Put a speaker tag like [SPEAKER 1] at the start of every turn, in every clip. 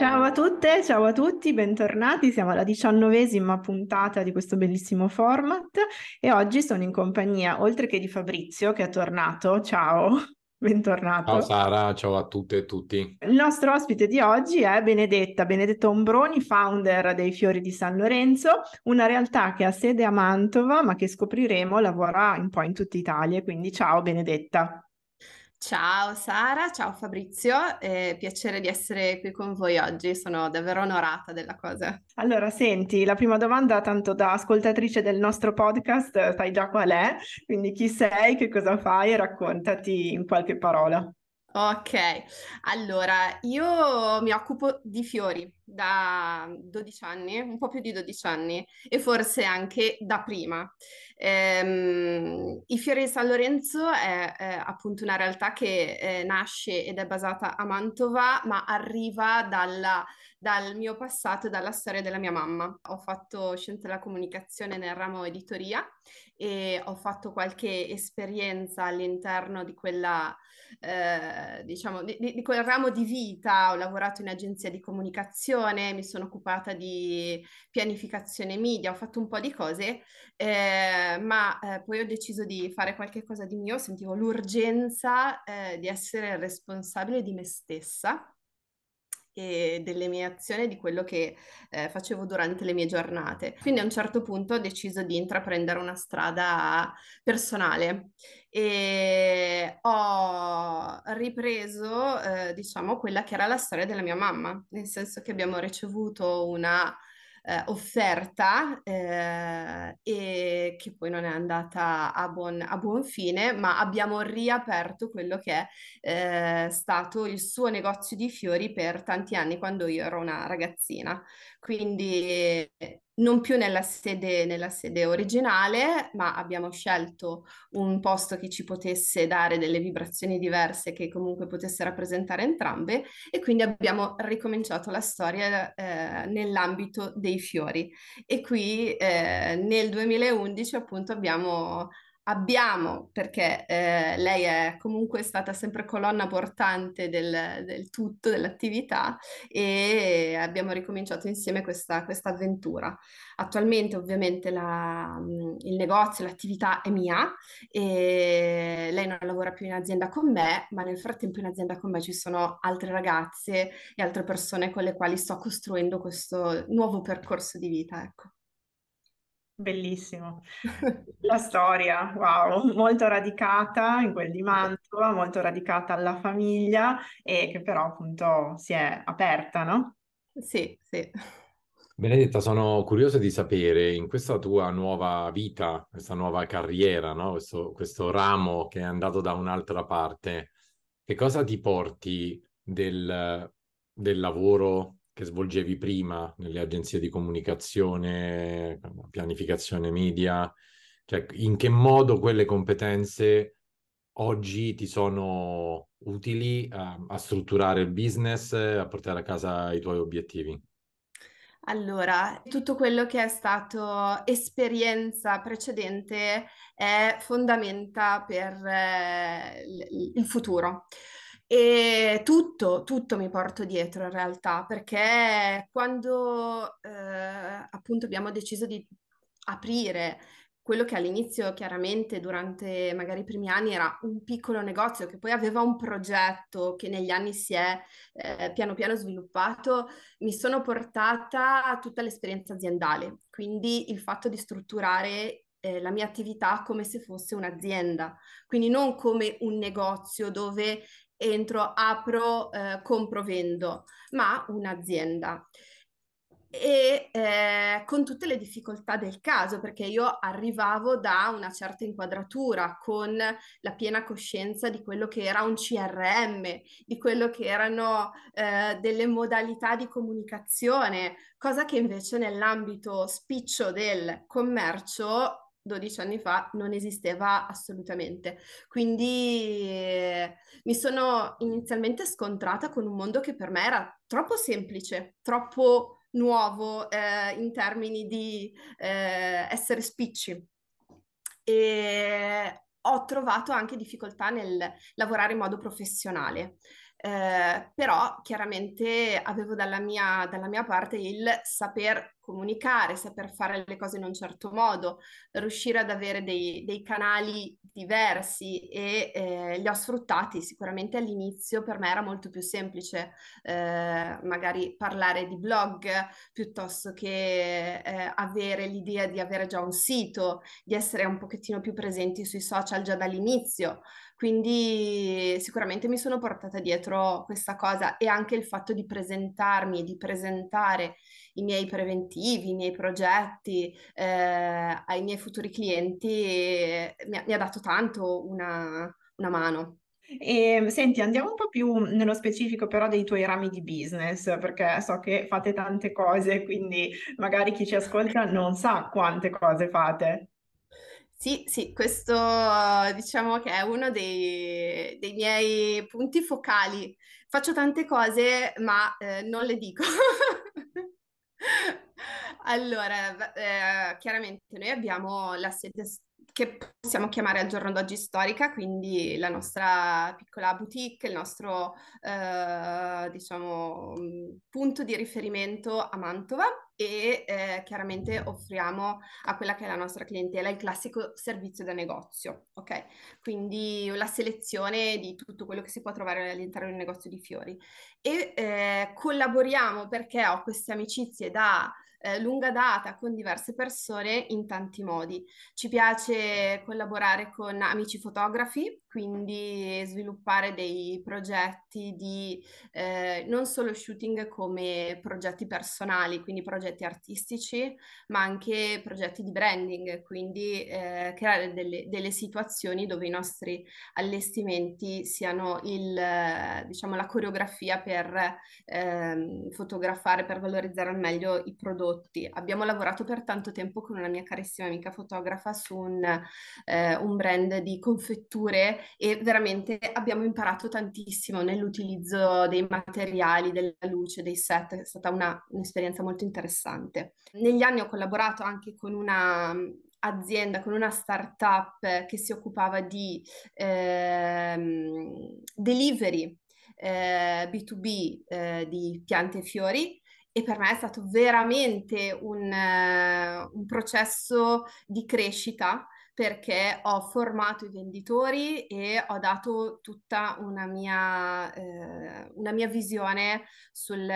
[SPEAKER 1] Ciao a tutte, ciao a tutti, bentornati. Siamo alla diciannovesima puntata di questo bellissimo format e oggi sono in compagnia, oltre che di Fabrizio che è tornato, ciao, bentornato.
[SPEAKER 2] Ciao Sara, ciao a tutte e tutti.
[SPEAKER 1] Il nostro ospite di oggi è Benedetta, Benedetta Ombroni, founder dei Fiori di San Lorenzo, una realtà che ha sede a Mantova ma che scopriremo lavora un po' in tutta Italia, quindi ciao Benedetta.
[SPEAKER 3] Ciao Sara, ciao Fabrizio, è piacere di essere qui con voi oggi, sono davvero onorata della cosa.
[SPEAKER 1] Allora, senti, la prima domanda, tanto da ascoltatrice del nostro podcast, sai già qual è, quindi chi sei, che cosa fai e raccontati in qualche parola.
[SPEAKER 3] Ok, allora io mi occupo di fiori da 12 anni, un po' più di 12 anni e forse anche da prima. Ehm, I Fiori di San Lorenzo è, è appunto una realtà che eh, nasce ed è basata a Mantova, ma arriva dalla, dal mio passato e dalla storia della mia mamma. Ho fatto scienze della comunicazione nel ramo editoria e ho fatto qualche esperienza all'interno di quella, eh, diciamo, di, di, quel ramo di vita. Ho lavorato in agenzia di comunicazione, mi sono occupata di pianificazione media, ho fatto un po' di cose, eh, ma eh, poi ho deciso di fare qualche cosa di mio, sentivo l'urgenza eh, di essere responsabile di me stessa e delle mie azioni, di quello che eh, facevo durante le mie giornate. Quindi a un certo punto ho deciso di intraprendere una strada personale e ho ripreso, eh, diciamo, quella che era la storia della mia mamma, nel senso che abbiamo ricevuto una eh, offerta eh, e che poi non è andata a buon, a buon, fine, ma abbiamo riaperto quello che è eh, stato il suo negozio di fiori per tanti anni quando io ero una ragazzina. Quindi non più nella sede, nella sede originale, ma abbiamo scelto un posto che ci potesse dare delle vibrazioni diverse, che comunque potesse rappresentare entrambe, e quindi abbiamo ricominciato la storia eh, nell'ambito dei fiori. E qui eh, nel 2011 appunto abbiamo abbiamo, perché eh, lei è comunque stata sempre colonna portante del, del, tutto, dell'attività e abbiamo ricominciato insieme questa, questa avventura. Attualmente ovviamente la, il negozio, l'attività è mia e lei non lavora più in azienda con me, ma nel frattempo in azienda con me ci sono altre ragazze e altre persone con le quali sto costruendo questo nuovo percorso di vita, ecco.
[SPEAKER 1] Bellissimo. La storia, wow, molto radicata in quel di Mantova, molto radicata alla famiglia e che però appunto si è aperta, no?
[SPEAKER 3] Sì, sì.
[SPEAKER 2] Benedetta, sono curioso di sapere in questa tua nuova vita, questa nuova carriera, no? questo, questo ramo che è andato da un'altra parte, che cosa ti porti del, del lavoro che svolgevi prima nelle agenzie di comunicazione, pianificazione media, cioè in che modo quelle competenze oggi ti sono utili a, a strutturare il business, a portare a casa i tuoi obiettivi?
[SPEAKER 3] Allora, tutto quello che è stato esperienza precedente è fondamentale per eh, il futuro. E tutto, tutto mi porto dietro in realtà, perché quando eh, appunto abbiamo deciso di aprire quello che all'inizio chiaramente durante magari i primi anni era un piccolo negozio che poi aveva un progetto che negli anni si è eh, piano piano sviluppato, mi sono portata tutta l'esperienza aziendale, quindi il fatto di strutturare eh, la mia attività come se fosse un'azienda, quindi non come un negozio dove entro, apro, eh, compro, vendo, ma un'azienda. E eh, con tutte le difficoltà del caso, perché io arrivavo da una certa inquadratura, con la piena coscienza di quello che era un CRM, di quello che erano eh, delle modalità di comunicazione, cosa che invece nell'ambito spiccio del commercio 12 anni fa non esisteva assolutamente. Quindi eh, mi sono inizialmente scontrata con un mondo che per me era troppo semplice, troppo nuovo eh, in termini di eh, essere spicci. E ho trovato anche difficoltà nel lavorare in modo professionale. Eh, però chiaramente avevo dalla mia, dalla mia parte il saper comunicare, saper fare le cose in un certo modo, riuscire ad avere dei, dei canali diversi e eh, li ho sfruttati. Sicuramente all'inizio per me era molto più semplice eh, magari parlare di blog piuttosto che eh, avere l'idea di avere già un sito, di essere un pochettino più presenti sui social già dall'inizio. Quindi sicuramente mi sono portata dietro questa cosa e anche il fatto di presentarmi e di presentare i miei preventivi, i miei progetti eh, ai miei futuri clienti mi ha, mi ha dato tanto una, una mano.
[SPEAKER 1] E senti, andiamo un po' più nello specifico però dei tuoi rami di business, perché so che fate tante cose, quindi magari chi ci ascolta non sa quante cose fate.
[SPEAKER 3] Sì, sì, questo diciamo che è uno dei, dei miei punti focali. Faccio tante cose, ma eh, non le dico. Allora, eh, chiaramente noi abbiamo la sede che possiamo chiamare al giorno d'oggi storica, quindi la nostra piccola boutique, il nostro eh, diciamo, punto di riferimento a Mantova e eh, chiaramente offriamo a quella che è la nostra clientela il classico servizio da negozio, ok? Quindi la selezione di tutto quello che si può trovare all'interno di un negozio di fiori e eh, collaboriamo perché ho queste amicizie da eh, lunga data con diverse persone in tanti modi. Ci piace collaborare con amici fotografi, quindi sviluppare dei progetti di eh, non solo shooting come progetti personali, quindi progetti artistici, ma anche progetti di branding, quindi eh, creare delle, delle, situazioni dove i nostri allestimenti siano il, diciamo, la coreografia per ehm, fotografare, per valorizzare al meglio i prodotti. Abbiamo lavorato per tanto tempo con una mia carissima amica fotografa su un, eh, un brand di confetture e veramente abbiamo imparato tantissimo nell'utilizzo dei materiali, della luce, dei set. È stata una, un'esperienza molto interessante. Negli anni ho collaborato anche con una azienda, con una startup che si occupava di ehm, delivery eh, B2B eh, di piante e fiori e per me è stato veramente un, uh, un processo di crescita perché ho formato i venditori e ho dato tutta una mia, eh, una mia visione sul,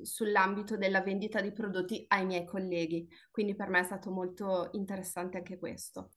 [SPEAKER 3] sull'ambito della vendita di prodotti ai miei colleghi. Quindi per me è stato molto interessante anche questo.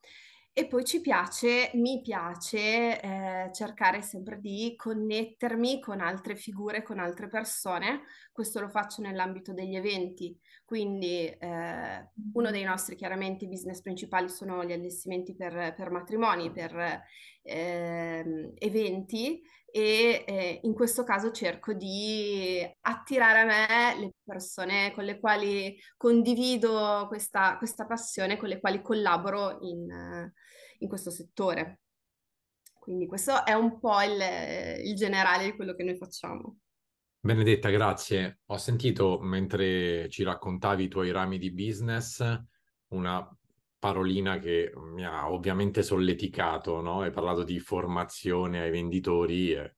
[SPEAKER 3] E poi ci piace, mi piace eh, cercare sempre di connettermi con altre figure, con altre persone. Questo lo faccio nell'ambito degli eventi. Quindi eh, uno dei nostri chiaramente business principali sono gli allestimenti per, per matrimoni, per eh, eventi e eh, in questo caso cerco di attirare a me le persone con le quali condivido questa, questa passione, con le quali collaboro in, in questo settore. Quindi questo è un po' il, il generale di quello che noi facciamo.
[SPEAKER 2] Benedetta, grazie. Ho sentito mentre ci raccontavi i tuoi rami di business una parolina che mi ha ovviamente solleticato, no? Hai parlato di formazione ai venditori, è,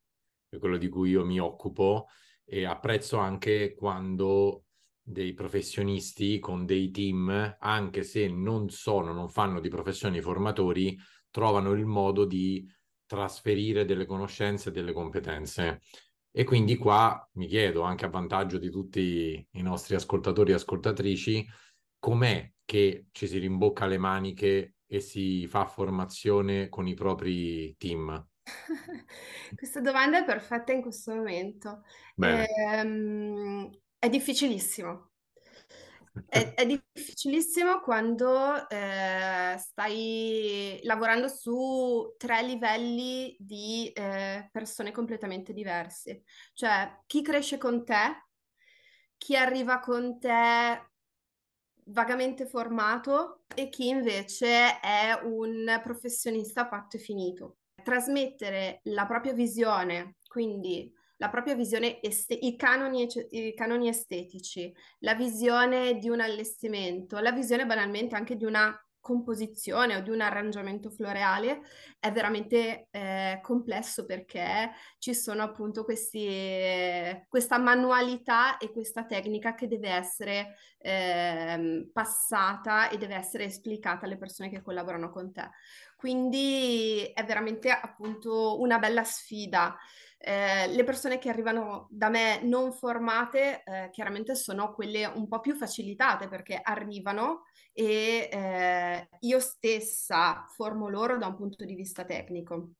[SPEAKER 2] è quello di cui io mi occupo e apprezzo anche quando dei professionisti con dei team, anche se non sono, non fanno di professioni formatori, trovano il modo di trasferire delle conoscenze e delle competenze. E quindi qua mi chiedo, anche a vantaggio di tutti i nostri ascoltatori e ascoltatrici, com'è che ci si rimbocca le maniche e si fa formazione con i propri team?
[SPEAKER 3] Questa domanda è perfetta in questo momento. Ehm, è difficilissimo. È, è difficilissimo quando eh, stai lavorando su tre livelli di eh, persone completamente diverse. Cioè, chi cresce con te, chi arriva con te vagamente formato e chi invece è un professionista fatto e finito. Trasmettere la propria visione, quindi la propria visione, este- i, canoni, i canoni estetici, la visione di un allestimento, la visione banalmente anche di una composizione o di un arrangiamento floreale è veramente eh, complesso perché ci sono appunto questi, questa manualità e questa tecnica che deve essere eh, passata e deve essere esplicata alle persone che collaborano con te. Quindi è veramente appunto una bella sfida. Eh, le persone che arrivano da me non formate eh, chiaramente sono quelle un po' più facilitate perché arrivano e eh, io stessa formo loro da un punto di vista tecnico.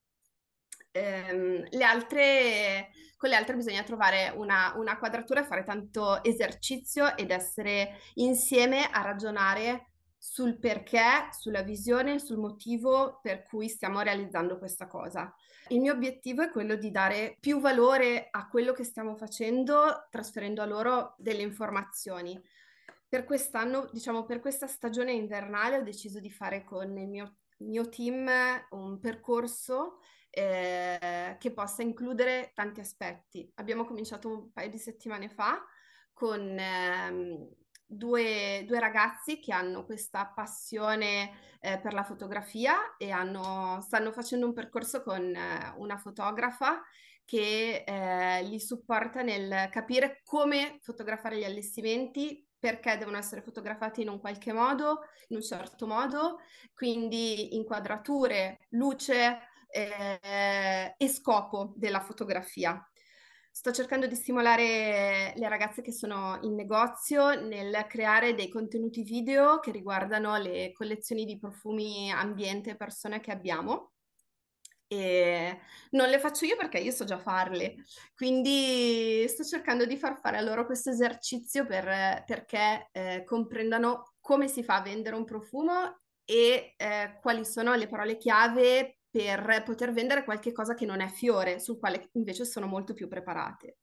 [SPEAKER 3] Ehm, le altre, con le altre bisogna trovare una, una quadratura, fare tanto esercizio ed essere insieme a ragionare sul perché, sulla visione, sul motivo per cui stiamo realizzando questa cosa. Il mio obiettivo è quello di dare più valore a quello che stiamo facendo, trasferendo a loro delle informazioni. Per quest'anno, diciamo, per questa stagione invernale ho deciso di fare con il mio, mio team un percorso eh, che possa includere tanti aspetti. Abbiamo cominciato un paio di settimane fa con ehm, due, due, ragazzi che hanno questa passione eh, per la fotografia e hanno, stanno facendo un percorso con eh, una fotografa che eh, li supporta nel capire come fotografare gli allestimenti, perché devono essere fotografati in un qualche modo, in un certo modo, quindi inquadrature, luce eh, e scopo della fotografia. Sto cercando di stimolare le ragazze che sono in negozio nel creare dei contenuti video che riguardano le collezioni di profumi ambiente e persone che abbiamo. E non le faccio io perché io so già farle, quindi sto cercando di far fare a loro questo esercizio per, perché eh, comprendano come si fa a vendere un profumo e eh, quali sono le parole chiave per poter vendere qualche cosa che non è fiore, sul quale invece sono molto più preparate.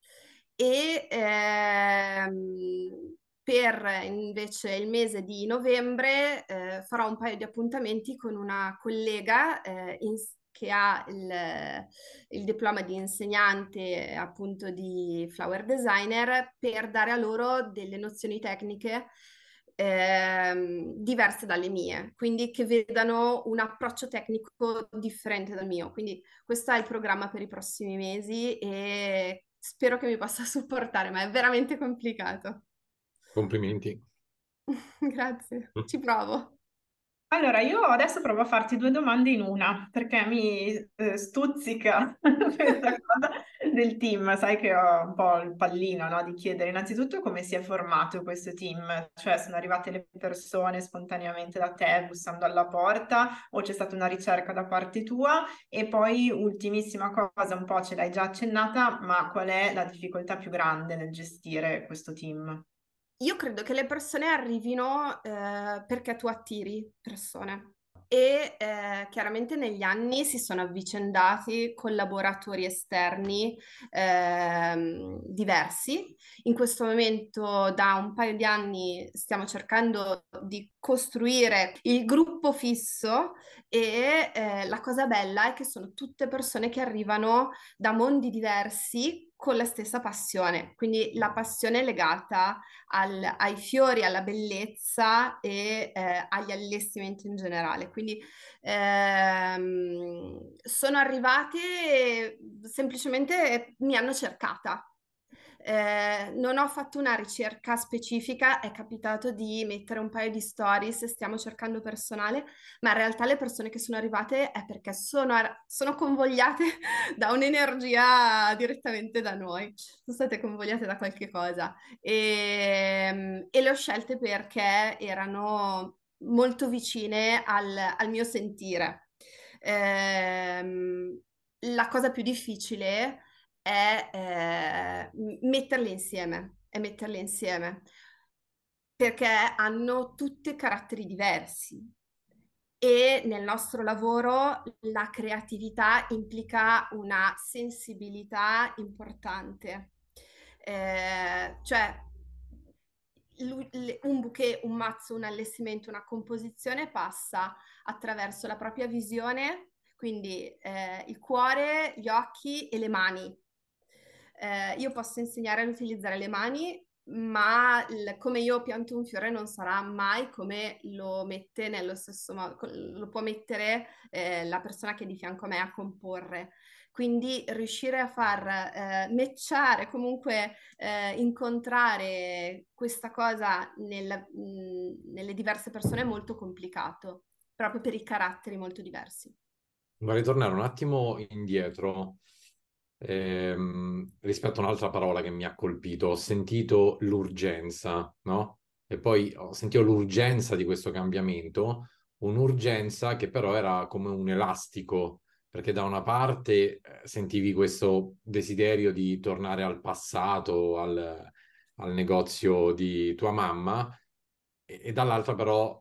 [SPEAKER 3] E ehm, per invece il mese di novembre eh, farò un paio di appuntamenti con una collega eh, in, che ha il, il, diploma di insegnante appunto di flower designer per dare a loro delle nozioni tecniche eh, diverse dalle mie, quindi che vedano un approccio tecnico differente dal mio. Quindi questo è il programma per i prossimi mesi e spero che mi possa supportare, ma è veramente complicato.
[SPEAKER 2] Complimenti.
[SPEAKER 3] Grazie, ci provo.
[SPEAKER 1] Allora, io adesso provo a farti due domande in una, perché mi eh, stuzzica questa cosa del team. Sai che ho un po' il pallino, no, di chiedere innanzitutto come si è formato questo team, cioè sono arrivate le persone spontaneamente da te bussando alla porta o c'è stata una ricerca da parte tua? E poi, ultimissima cosa, un po' ce l'hai già accennata, ma qual è la difficoltà più grande nel gestire questo team?
[SPEAKER 3] Io credo che le persone arrivino eh, perché tu attiri persone e eh, chiaramente negli anni si sono avvicendati collaboratori esterni eh, diversi. In questo momento da un paio di anni stiamo cercando di costruire il gruppo fisso e eh, la cosa bella è che sono tutte persone che arrivano da mondi diversi con la stessa passione, quindi la passione legata al, ai fiori, alla bellezza e eh, agli allestimenti in generale. Quindi ehm, sono arrivate semplicemente mi hanno cercata eh, non ho fatto una ricerca specifica, è capitato di mettere un paio di stories, stiamo cercando personale, ma in realtà le persone che sono arrivate è perché sono, sono convogliate da un'energia direttamente da noi, sono state convogliate da qualche cosa e, ehm, e le ho scelte perché erano molto vicine al, al mio sentire. Eh, la cosa più difficile è eh, metterle insieme, è metterle insieme. perché hanno tutti caratteri diversi e nel nostro lavoro la creatività implica una sensibilità importante. Eh, cioè un bouquet, un mazzo, un allestimento, una composizione passa attraverso la propria visione, quindi eh, il cuore, gli occhi e le mani. Eh, io posso insegnare ad utilizzare le mani ma il, come io pianto un fiore non sarà mai come lo mette nello stesso modo, lo può mettere eh, la persona che è di fianco a me a comporre. Quindi riuscire a far eh, matchare, comunque eh, incontrare questa cosa nel, mh, nelle diverse persone è molto complicato, proprio per i caratteri molto diversi.
[SPEAKER 2] Vorrei tornare un attimo indietro ehm, rispetto a un'altra parola che mi ha colpito, ho sentito l'urgenza, no? E poi ho sentito l'urgenza di questo cambiamento, un'urgenza che però era come un elastico, perché da una parte eh, sentivi questo desiderio di tornare al passato, al, al negozio di tua mamma, e, e dall'altra però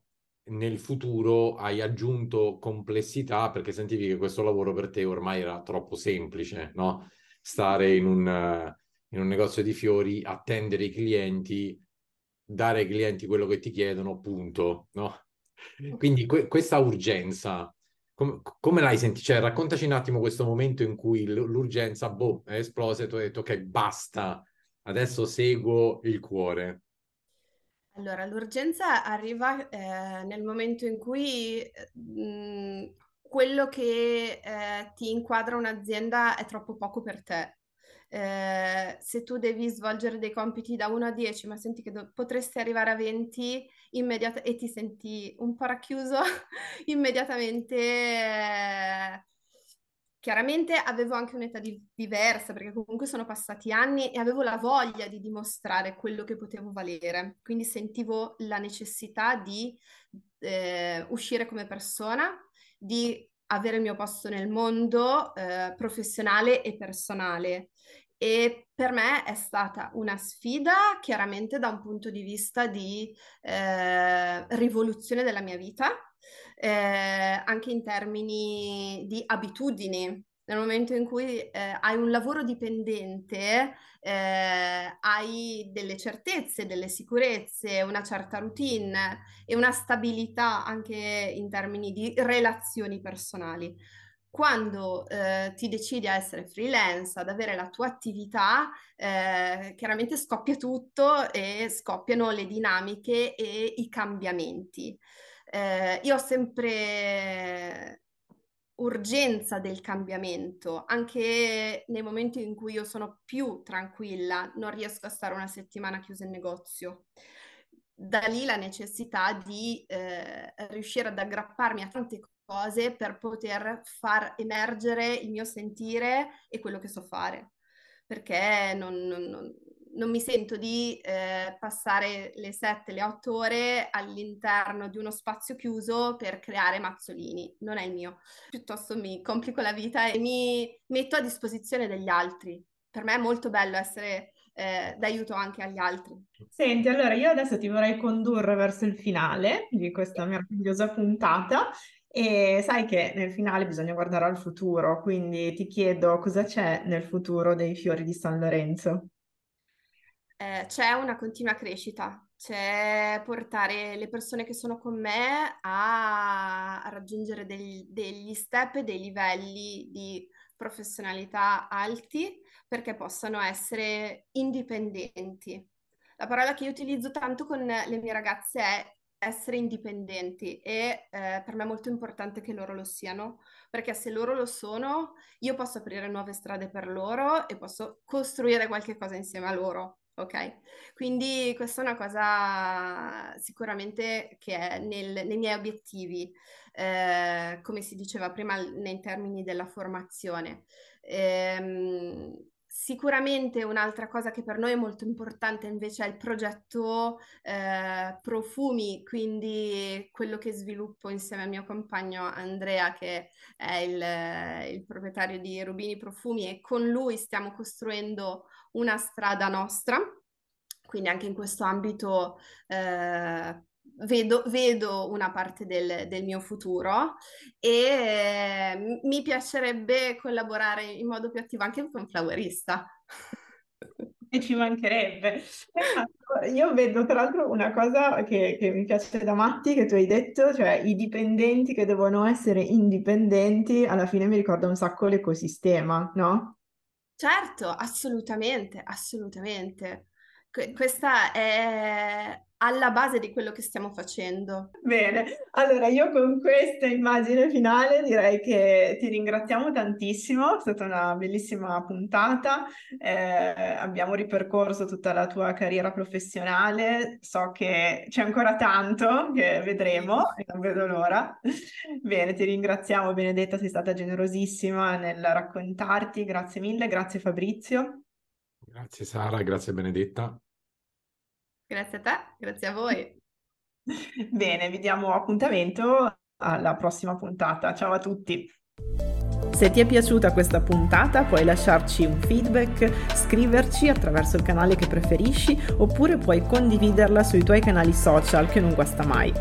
[SPEAKER 2] nel futuro hai aggiunto complessità perché sentivi che questo lavoro per te ormai era troppo semplice, no? Stare in un, in un negozio di fiori, attendere i clienti, dare ai clienti quello che ti chiedono, punto, no? Quindi que- questa urgenza, com- come l'hai sentita? Cioè, raccontaci un attimo questo momento in cui l- l'urgenza, boh, è esplosa e tu hai detto, ok, basta, adesso seguo il cuore.
[SPEAKER 3] Allora, l'urgenza arriva eh, nel momento in cui mh, mm, quello che eh, ti inquadra un'azienda è troppo poco per te. Eh, se tu devi svolgere dei compiti da 1 a 10, ma senti che do- potresti arrivare a 20 immediat- e ti senti un po' racchiuso, immediatamente eh, Chiaramente avevo anche un'età di- diversa perché comunque sono passati anni e avevo la voglia di dimostrare quello che potevo valere, quindi sentivo la necessità di eh, uscire come persona, di avere il mio posto nel mondo eh, professionale e personale. E per me è stata una sfida, chiaramente da un punto di vista di eh, rivoluzione della mia vita, eh, anche in termini di abitudini. Nel momento in cui eh, hai un lavoro dipendente, eh, hai delle certezze, delle sicurezze, una certa routine e una stabilità anche in termini di relazioni personali quando eh, ti decidi a essere freelance, ad avere la tua attività, eh, chiaramente scoppia tutto e scoppiano le dinamiche e i cambiamenti. Eh, io ho sempre urgenza del cambiamento, anche nei momenti in cui io sono più tranquilla, non riesco a stare una settimana chiusa in negozio. Da lì la necessità di eh, riuscire ad aggrapparmi a tante cose per poter far emergere il mio sentire e quello che so fare, perché non, non, non mi sento di eh, passare le sette, le otto ore all'interno di uno spazio chiuso per creare mazzolini, non è il mio. Piuttosto mi complico la vita e mi metto a disposizione degli altri. Per me è molto bello essere eh, d'aiuto anche agli altri.
[SPEAKER 1] Senti, allora io adesso ti vorrei condurre verso il finale di questa meravigliosa puntata e sai che nel finale bisogna guardare al futuro, quindi ti chiedo cosa c'è nel futuro dei fiori di San Lorenzo.
[SPEAKER 3] Eh, c'è una continua crescita, c'è portare le persone che sono con me a, a raggiungere degli, degli step e dei livelli di professionalità alti perché possano essere indipendenti. La parola che io utilizzo tanto con le mie ragazze è essere indipendenti e eh, per me è molto importante che loro lo siano, perché se loro lo sono, io posso aprire nuove strade per loro e posso costruire qualche cosa insieme a loro. Ok, quindi questa è una cosa sicuramente che è nel, nei miei obiettivi, eh, come si diceva prima nei termini della formazione. Ehm, Sicuramente un'altra cosa che per noi è molto importante invece è il progetto eh, Profumi, quindi quello che sviluppo insieme al mio compagno Andrea che è il, il proprietario di Rubini Profumi e con lui stiamo costruendo una strada nostra quindi anche in questo ambito eh, vedo, vedo, una parte del, del mio futuro e eh, mi piacerebbe collaborare in modo più attivo anche con Flowerista.
[SPEAKER 1] E ci mancherebbe. Esatto. Io vedo tra l'altro una cosa che, che mi piace da matti, che tu hai detto, cioè i dipendenti che devono essere indipendenti, alla fine mi ricorda un sacco l'ecosistema, no?
[SPEAKER 3] Certo, assolutamente, assolutamente. questa è alla base di quello che stiamo facendo.
[SPEAKER 1] Bene, allora io con questa immagine finale direi che ti ringraziamo tantissimo, è stata una bellissima puntata, eh, abbiamo ripercorso tutta la tua carriera professionale, so che c'è ancora tanto che vedremo e non vedo l'ora. Bene, ti ringraziamo Benedetta, sei stata generosissima nel raccontarti, grazie mille, grazie Fabrizio.
[SPEAKER 2] Grazie Sara, grazie Benedetta.
[SPEAKER 3] Grazie a te, grazie a voi.
[SPEAKER 1] Bene, vi diamo appuntamento alla prossima puntata. Ciao a tutti.
[SPEAKER 4] Se ti è piaciuta questa puntata puoi lasciarci un feedback, scriverci attraverso il canale che preferisci oppure puoi condividerla sui tuoi canali social che non guasta mai.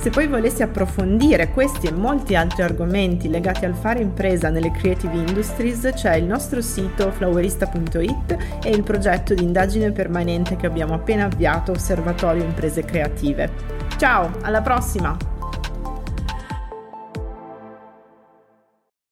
[SPEAKER 4] Se poi volessi approfondire questi e molti altri argomenti legati al fare impresa nelle creative industries, c'è il nostro sito flowerista.it e il progetto di indagine permanente che abbiamo appena avviato, Osservatorio Imprese Creative. Ciao, alla prossima!